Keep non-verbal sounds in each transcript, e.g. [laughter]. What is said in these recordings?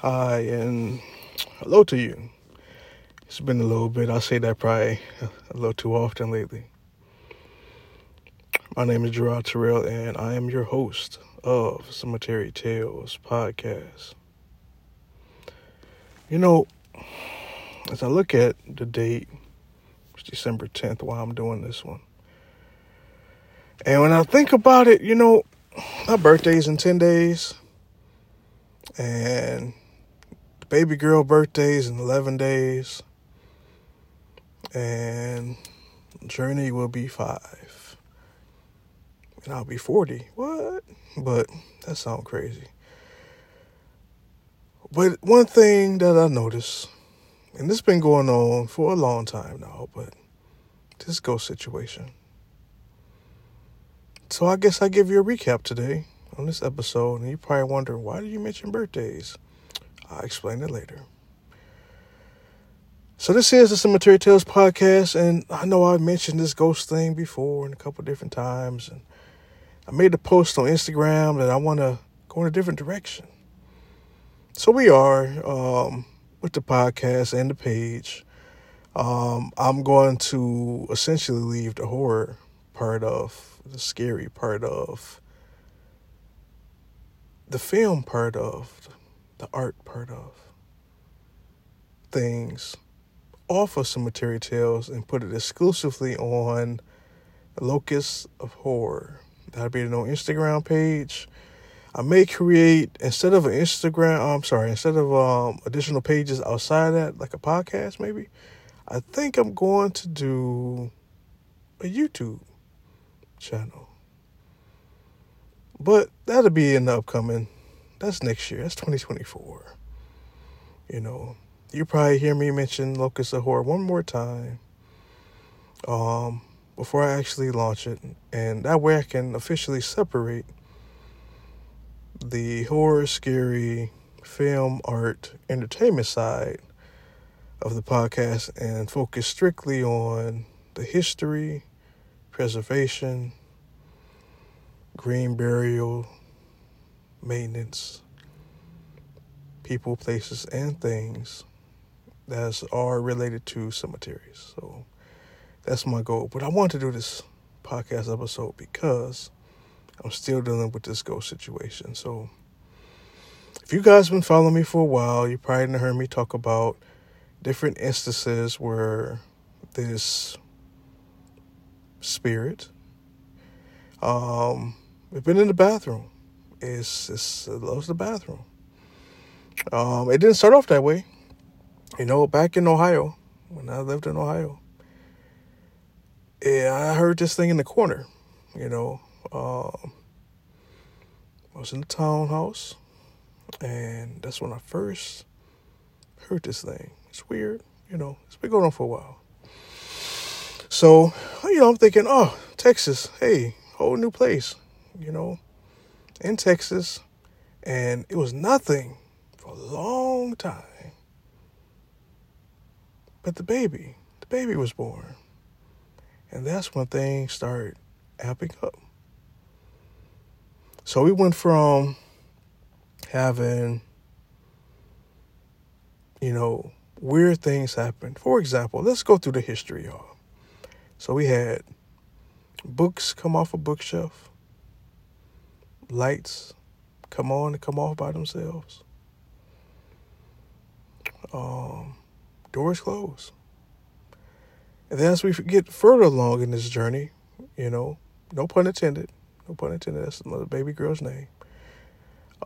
Hi, and hello to you. It's been a little bit. I say that probably a little too often lately. My name is Gerard Terrell, and I am your host of Cemetery Tales podcast. You know, as I look at the date, it's December 10th while I'm doing this one. And when I think about it, you know, my birthday's in 10 days. And baby girl birthday's in 11 days. And Journey will be five. And I'll be 40. What? But that sounds crazy. But one thing that I noticed, and this has been going on for a long time now, but this ghost situation. So I guess I give you a recap today on this episode, and you're probably wonder why did you mention birthdays? I'll explain it later. So this is the Cemetery Tales podcast, and I know I've mentioned this ghost thing before in a couple different times, and I made a post on Instagram that I want to go in a different direction. So we are um, with the podcast and the page. Um, I'm going to essentially leave the horror part of the scary part of the film part of the art part of things off of Cemetery Tales and put it exclusively on Locus of Horror. That'll be no Instagram page. I may create instead of an Instagram. I'm sorry, instead of um, additional pages outside that, like a podcast, maybe. I think I'm going to do a YouTube channel. But that'll be in the upcoming. That's next year. That's 2024. You know, you probably hear me mention Locus of Horror one more time. Um, before I actually launch it, and that way I can officially separate the horror, scary, film, art, entertainment side of the podcast and focus strictly on the history, preservation, green burial, maintenance, people, places, and things that are related to cemeteries. So that's my goal. But I want to do this podcast episode because I'm still dealing with this ghost situation. So if you guys have been following me for a while, you probably heard me talk about different instances where this spirit um we've been in the bathroom. It's it loves the bathroom. Um, it didn't start off that way. You know, back in Ohio, when I lived in Ohio, yeah, I heard this thing in the corner. You know, um, I was in the townhouse, and that's when I first heard this thing. It's weird, you know. It's been going on for a while. So, you know, I'm thinking, oh, Texas, hey, whole new place, you know, in Texas, and it was nothing for a long time. But the baby, the baby was born. And that's when things started amping up. So we went from having, you know, weird things happen. For example, let's go through the history, y'all. So we had books come off a bookshelf, lights come on and come off by themselves, um, doors close. And then as we get further along in this journey, you know, no pun intended, no pun intended, that's another baby girl's name.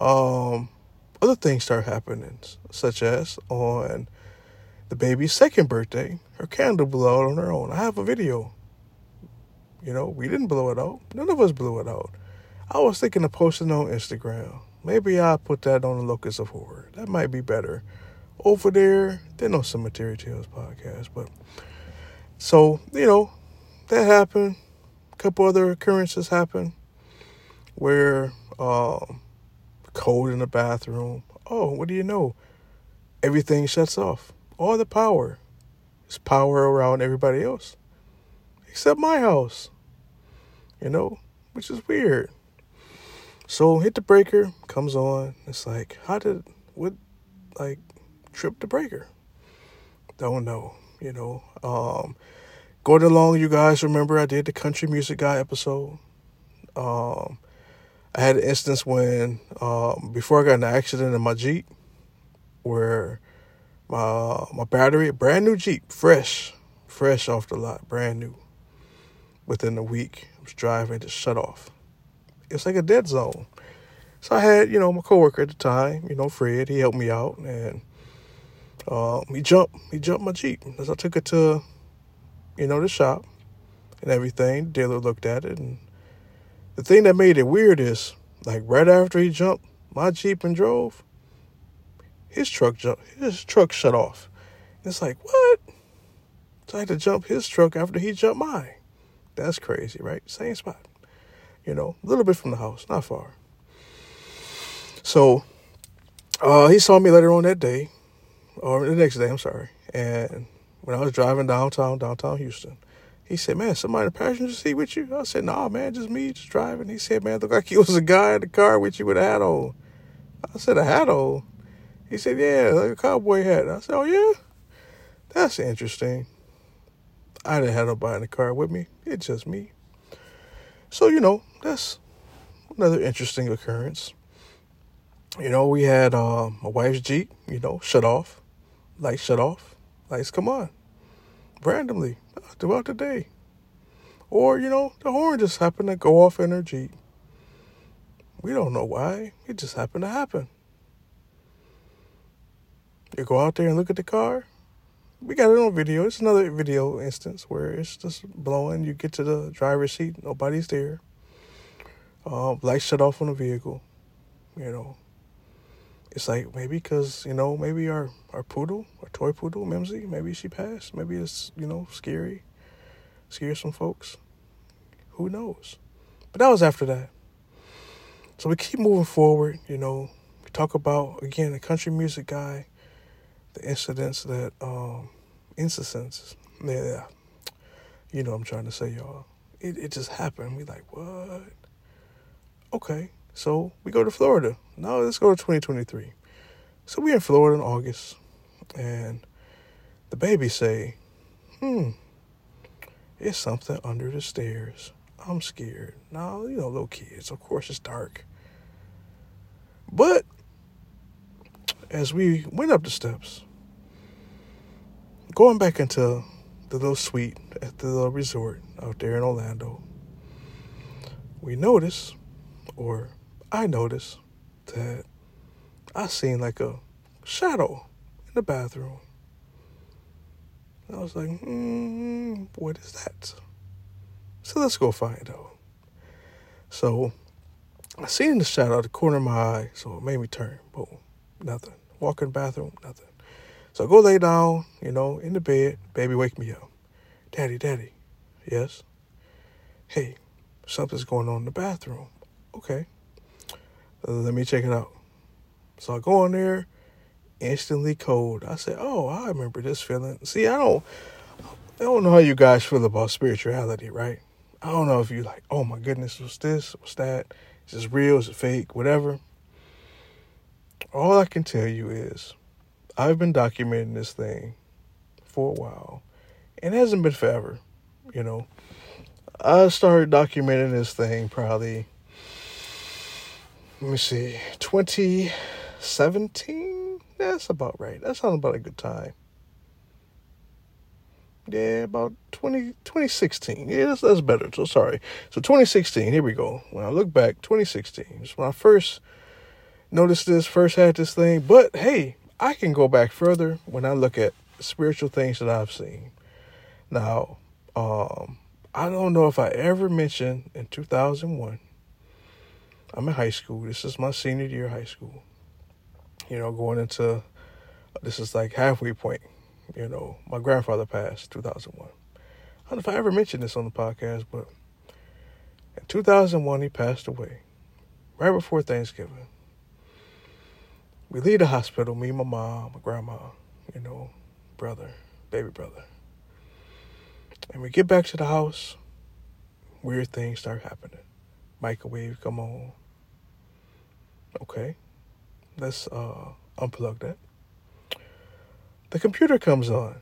Um, other things start happening, such as on the baby's second birthday, her candle blew out on her own. I have a video. You know, we didn't blow it out. None of us blew it out. I was thinking of posting on Instagram. Maybe I'll put that on the Locus of Horror. That might be better. Over there, there's no Cemetery Tales podcast, but so, you know, that happened. A couple other occurrences happened where um cold in the bathroom. Oh, what do you know? Everything shuts off. All the power. It's power around everybody else. Except my house. You know, which is weird. So hit the breaker, comes on. It's like, how did what like trip the breaker. Don't know, you know. Um, going along, you guys remember I did the country music guy episode. Um, I had an instance when um, before I got an accident in my Jeep, where my my battery, brand new Jeep, fresh, fresh off the lot, brand new. Within a week, I was driving, to shut off. It's like a dead zone. So I had, you know, my coworker at the time, you know, Fred. He helped me out, and um, he jumped. He jumped my Jeep as I took it to, you know, the shop and everything. The dealer looked at it, and the thing that made it weird is, like, right after he jumped my Jeep and drove, his truck jumped. His truck shut off. It's like what? So I had to jump his truck after he jumped mine. That's crazy, right? Same spot. You know, a little bit from the house, not far. So uh, he saw me later on that day, or the next day, I'm sorry. And when I was driving downtown, downtown Houston, he said, Man, somebody in the passenger seat with you? I said, Nah, man, just me, just driving. He said, Man, look like he was a guy in the car with you with a hat on. I said, A hat on? He said, Yeah, like a cowboy hat. I said, Oh, yeah? That's interesting. I didn't have nobody in the car with me. It's just me. So, you know, that's another interesting occurrence. You know, we had uh, my wife's Jeep, you know, shut off. Lights shut off. Lights come on. Randomly throughout the day. Or, you know, the horn just happened to go off in her Jeep. We don't know why. It just happened to happen. You go out there and look at the car. We got it on video. It's another video instance where it's just blowing. You get to the driver's seat, nobody's there. Uh, lights shut off on the vehicle. You know, it's like maybe because you know maybe our our poodle, our toy poodle, Mimsy, maybe she passed. Maybe it's you know scary, scare some folks. Who knows? But that was after that. So we keep moving forward. You know, we talk about again the country music guy the incidents that um incidents yeah you know what I'm trying to say y'all it it just happened we like what okay so we go to Florida. Now let's go to 2023 so we are in Florida in August and the baby say hmm it's something under the stairs. I'm scared. Now you know little kids of course it's dark. But as we went up the steps, going back into the little suite at the little resort out there in Orlando, we noticed, or I noticed, that I seen like a shadow in the bathroom. I was like, hmm, what is that? So let's go find out. So I seen the shadow out the corner of my eye, so it made me turn. Boom, nothing. Walk in the bathroom, nothing. So I go lay down, you know, in the bed. Baby, wake me up. Daddy, daddy. Yes. Hey, something's going on in the bathroom. Okay. Let me check it out. So I go in there, instantly cold. I said, "Oh, I remember this feeling." See, I don't, I don't know how you guys feel about spirituality, right? I don't know if you like, "Oh my goodness, what's this? What's that? Is this real? Is it fake? Whatever." all I can tell you is I've been documenting this thing for a while. And it hasn't been forever, you know. I started documenting this thing probably let me see, 2017? That's about right. That sounds about a good time. Yeah, about 20, 2016. Yeah, that's, that's better. So sorry. So 2016, here we go. When I look back, 2016 is when I first noticed this, first had this thing. But hey, I can go back further when I look at spiritual things that I've seen. Now, um, I don't know if I ever mentioned in 2001. I'm in high school. This is my senior year of high school. You know, going into this is like halfway point. You know, my grandfather passed 2001. I don't know if I ever mentioned this on the podcast, but in 2001 he passed away, right before Thanksgiving we leave the hospital, me, my mom, my grandma, you know, brother, baby brother. And we get back to the house, weird things start happening. Microwave come on. Okay. Let's uh unplug that. the computer comes on.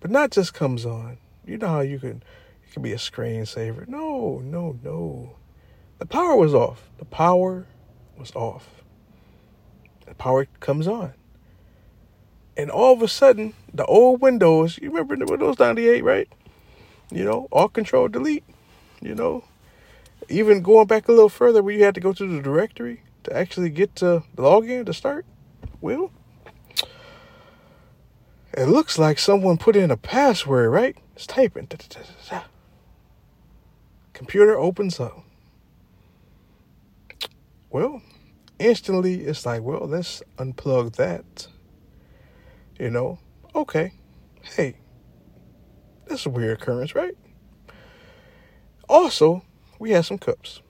But not just comes on. You know how you can it can be a screensaver. No, no, no. The power was off. The power was off. The power comes on. And all of a sudden, the old Windows, you remember the Windows 98, right? You know, Alt Control Delete, you know. Even going back a little further where you had to go to the directory to actually get to log in to start. Well, it looks like someone put in a password, right? It's typing. Computer opens up. Well, instantly it's like, well, let's unplug that. You know, okay. Hey, that's a weird occurrence, right? Also, we had some cups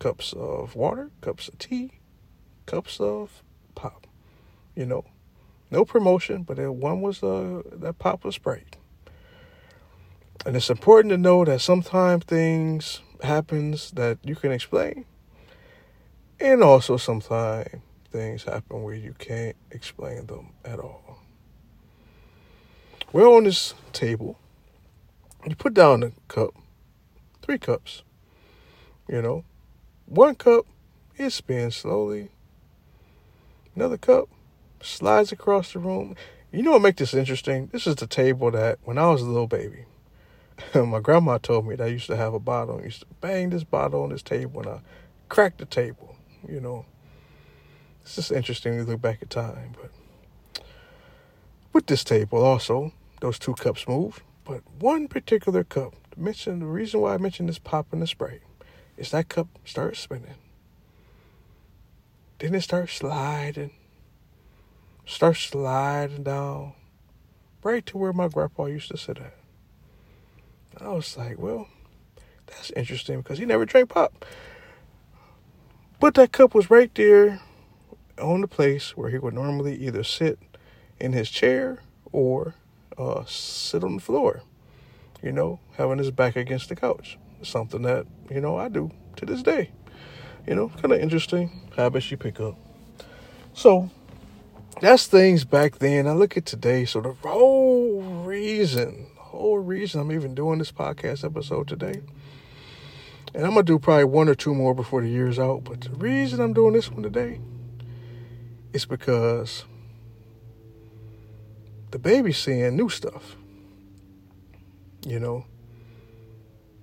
cups of water, cups of tea, cups of pop. You know, no promotion, but that one was uh, that pop was Sprite. And it's important to know that sometimes things happens that you can explain, and also sometimes things happen where you can't explain them at all. We're on this table. You put down a cup, three cups. You know, one cup, it spins slowly. Another cup slides across the room. You know what makes this interesting? This is the table that when I was a little baby, [laughs] my grandma told me that I used to have a bottle. I used to bang this bottle on this table and I cracked the table. You know, it's just interesting to look back at time. But with this table, also those two cups moved, but one particular cup. Mention the reason why I mentioned this pop and the spray is that cup starts spinning. Then it starts sliding start sliding down right to where my grandpa used to sit at. I was like, well, that's interesting because he never drank pop. But that cup was right there on the place where he would normally either sit in his chair or uh, sit on the floor, you know, having his back against the couch. Something that, you know, I do to this day. You know, kind of interesting habits you pick up. So, that's things back then. I look at today. So the whole reason, whole reason I'm even doing this podcast episode today, and I'm gonna do probably one or two more before the year's out. But the reason I'm doing this one today is because the baby's seeing new stuff. You know,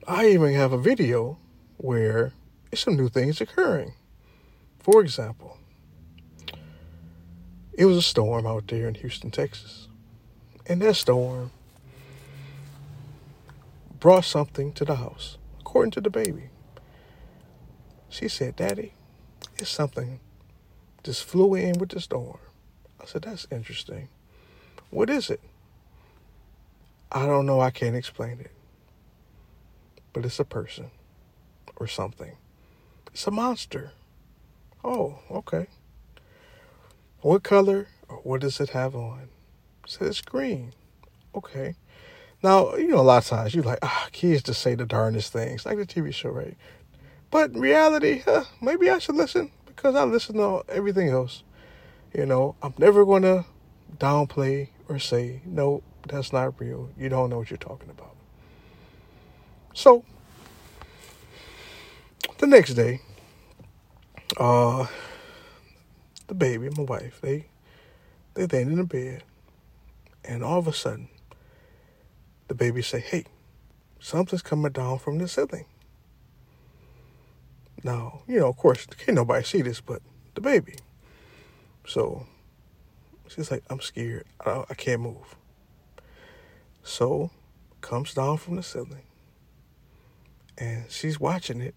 I even have a video where some new things occurring. For example, it was a storm out there in Houston, Texas. And that storm brought something to the house, according to the baby. She said, Daddy, it's something just flew in with the storm. I said, That's interesting. What is it? I don't know. I can't explain it. But it's a person or something. It's a monster. Oh, okay. What color or what does it have on? It says green. Okay. Now, you know, a lot of times you're like, ah, kids just say the darndest things, like the TV show, right? But in reality, huh, maybe I should listen because I listen to everything else. You know, I'm never going to downplay or say, no, that's not real. You don't know what you're talking about. So, the next day, uh, the baby, and my wife, they they laying in the bed, and all of a sudden, the baby say, "Hey, something's coming down from the ceiling." Now, you know, of course, can't nobody see this but the baby. So she's like, "I'm scared. I, I can't move." So comes down from the ceiling, and she's watching it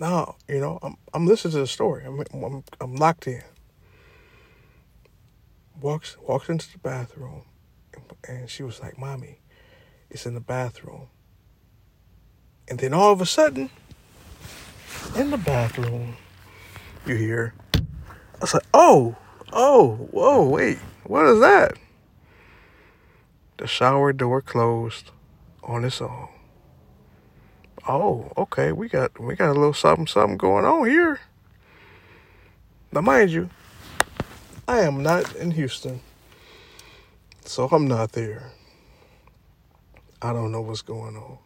now, you know, I'm I'm listening to the story. I'm I'm, I'm locked in. Walks walks into the bathroom, and she was like, "Mommy, it's in the bathroom." And then all of a sudden, in the bathroom, you hear. I like, "Oh, oh, whoa, wait, what is that?" The shower door closed on its own. Oh, okay. We got we got a little something something going on here. Now, mind you, I am not in Houston. So I'm not there. I don't know what's going on.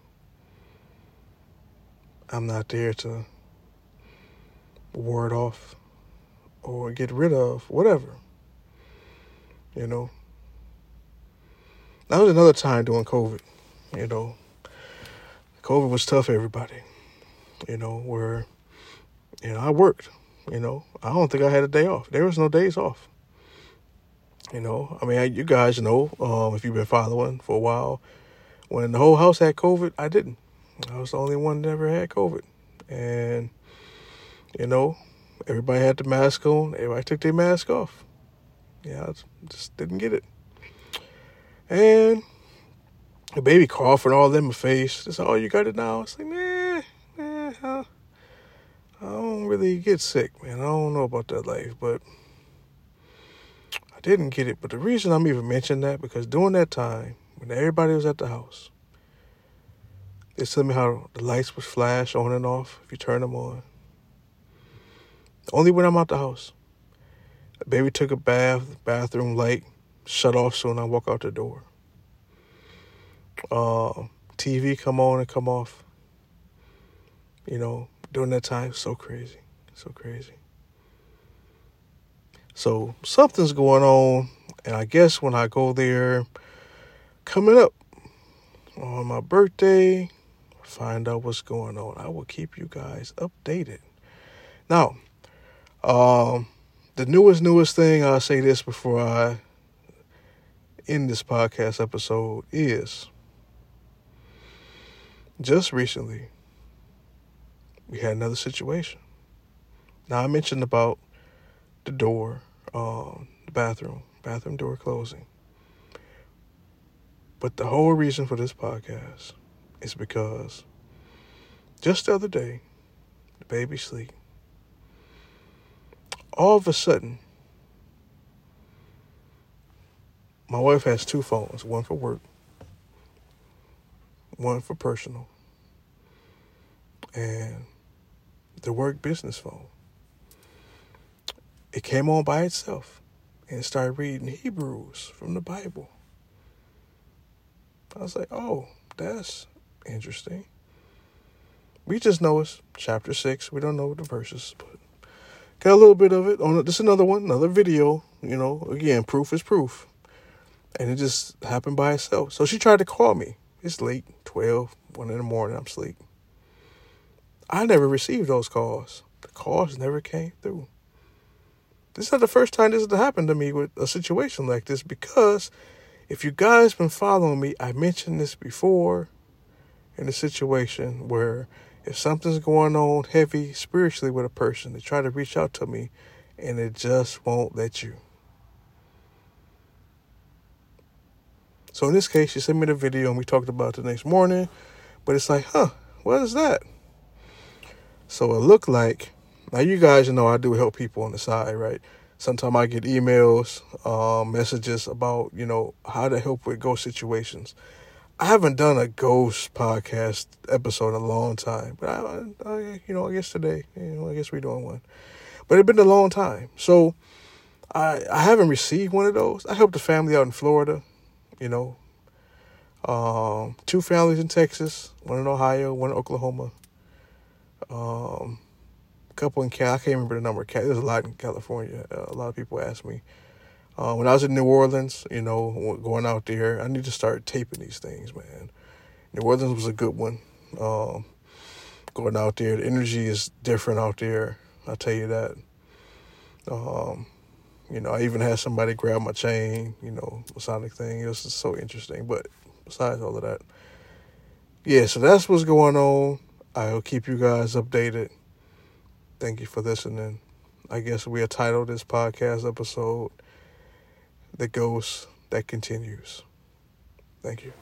I'm not there to ward off or get rid of whatever. You know. That was another time during COVID, you know. COVID was tough everybody. You know, where you know, I worked, you know. I don't think I had a day off. There was no days off. You know, I mean, you guys know um, if you've been following for a while, when the whole house had COVID, I didn't. I was the only one that ever had COVID. And, you know, everybody had the mask on. Everybody took their mask off. Yeah, I just didn't get it. And the baby coughing all in my face. That's all oh, you got it now. It's like, nah, I don't really get sick, man. I don't know about that life, but I didn't get it. But the reason I'm even mentioning that because during that time when everybody was at the house, they told me how the lights would flash on and off if you turn them on. Only when I'm out the house. The baby took a bath, bathroom light shut off soon I walk out the door. Uh, TV come on and come off. You know, during that time, so crazy, so crazy. So something's going on, and I guess when I go there, coming up on my birthday, find out what's going on. I will keep you guys updated. Now, um, the newest, newest thing, I'll say this before I end this podcast episode is just recently we had another situation. Now, I mentioned about the door, um, the bathroom, bathroom door closing. But the whole reason for this podcast is because just the other day, the baby sleep. All of a sudden, my wife has two phones, one for work, one for personal, and the work business phone. It came on by itself and started reading Hebrews from the Bible. I was like, oh, that's interesting. We just know it's chapter six. We don't know the verses, but got a little bit of it on. This another one, another video. You know, again, proof is proof, and it just happened by itself. So she tried to call me. It's late, 12, 1 in the morning. I'm asleep. I never received those calls. The calls never came through. This is not the first time this has happened to me with a situation like this because if you guys been following me, I mentioned this before in a situation where if something's going on heavy spiritually with a person, they try to reach out to me and it just won't let you. So in this case, she sent me the video and we talked about it the next morning, but it's like, huh, what is that? So it looked like now you guys know I do help people on the side, right? Sometimes I get emails, um, messages about, you know, how to help with ghost situations. I haven't done a ghost podcast episode in a long time, but I, I, you know, I guess today, you know, I guess we're doing one. But it's been a long time, so I I haven't received one of those. I helped a family out in Florida, you know, um, two families in Texas, one in Ohio, one in Oklahoma, um, couple in Cal. I can't remember the number. Cat there's a lot in California. Uh, a lot of people ask me. Uh, when I was in New Orleans, you know, going out there, I need to start taping these things, man. New Orleans was a good one. Um, going out there, the energy is different out there. I'll tell you that. Um, you know, I even had somebody grab my chain, you know, Masonic thing. It was so interesting. But besides all of that, yeah, so that's what's going on. I'll keep you guys updated. Thank you for listening. I guess we are titled this podcast episode The Ghost That Continues. Thank you.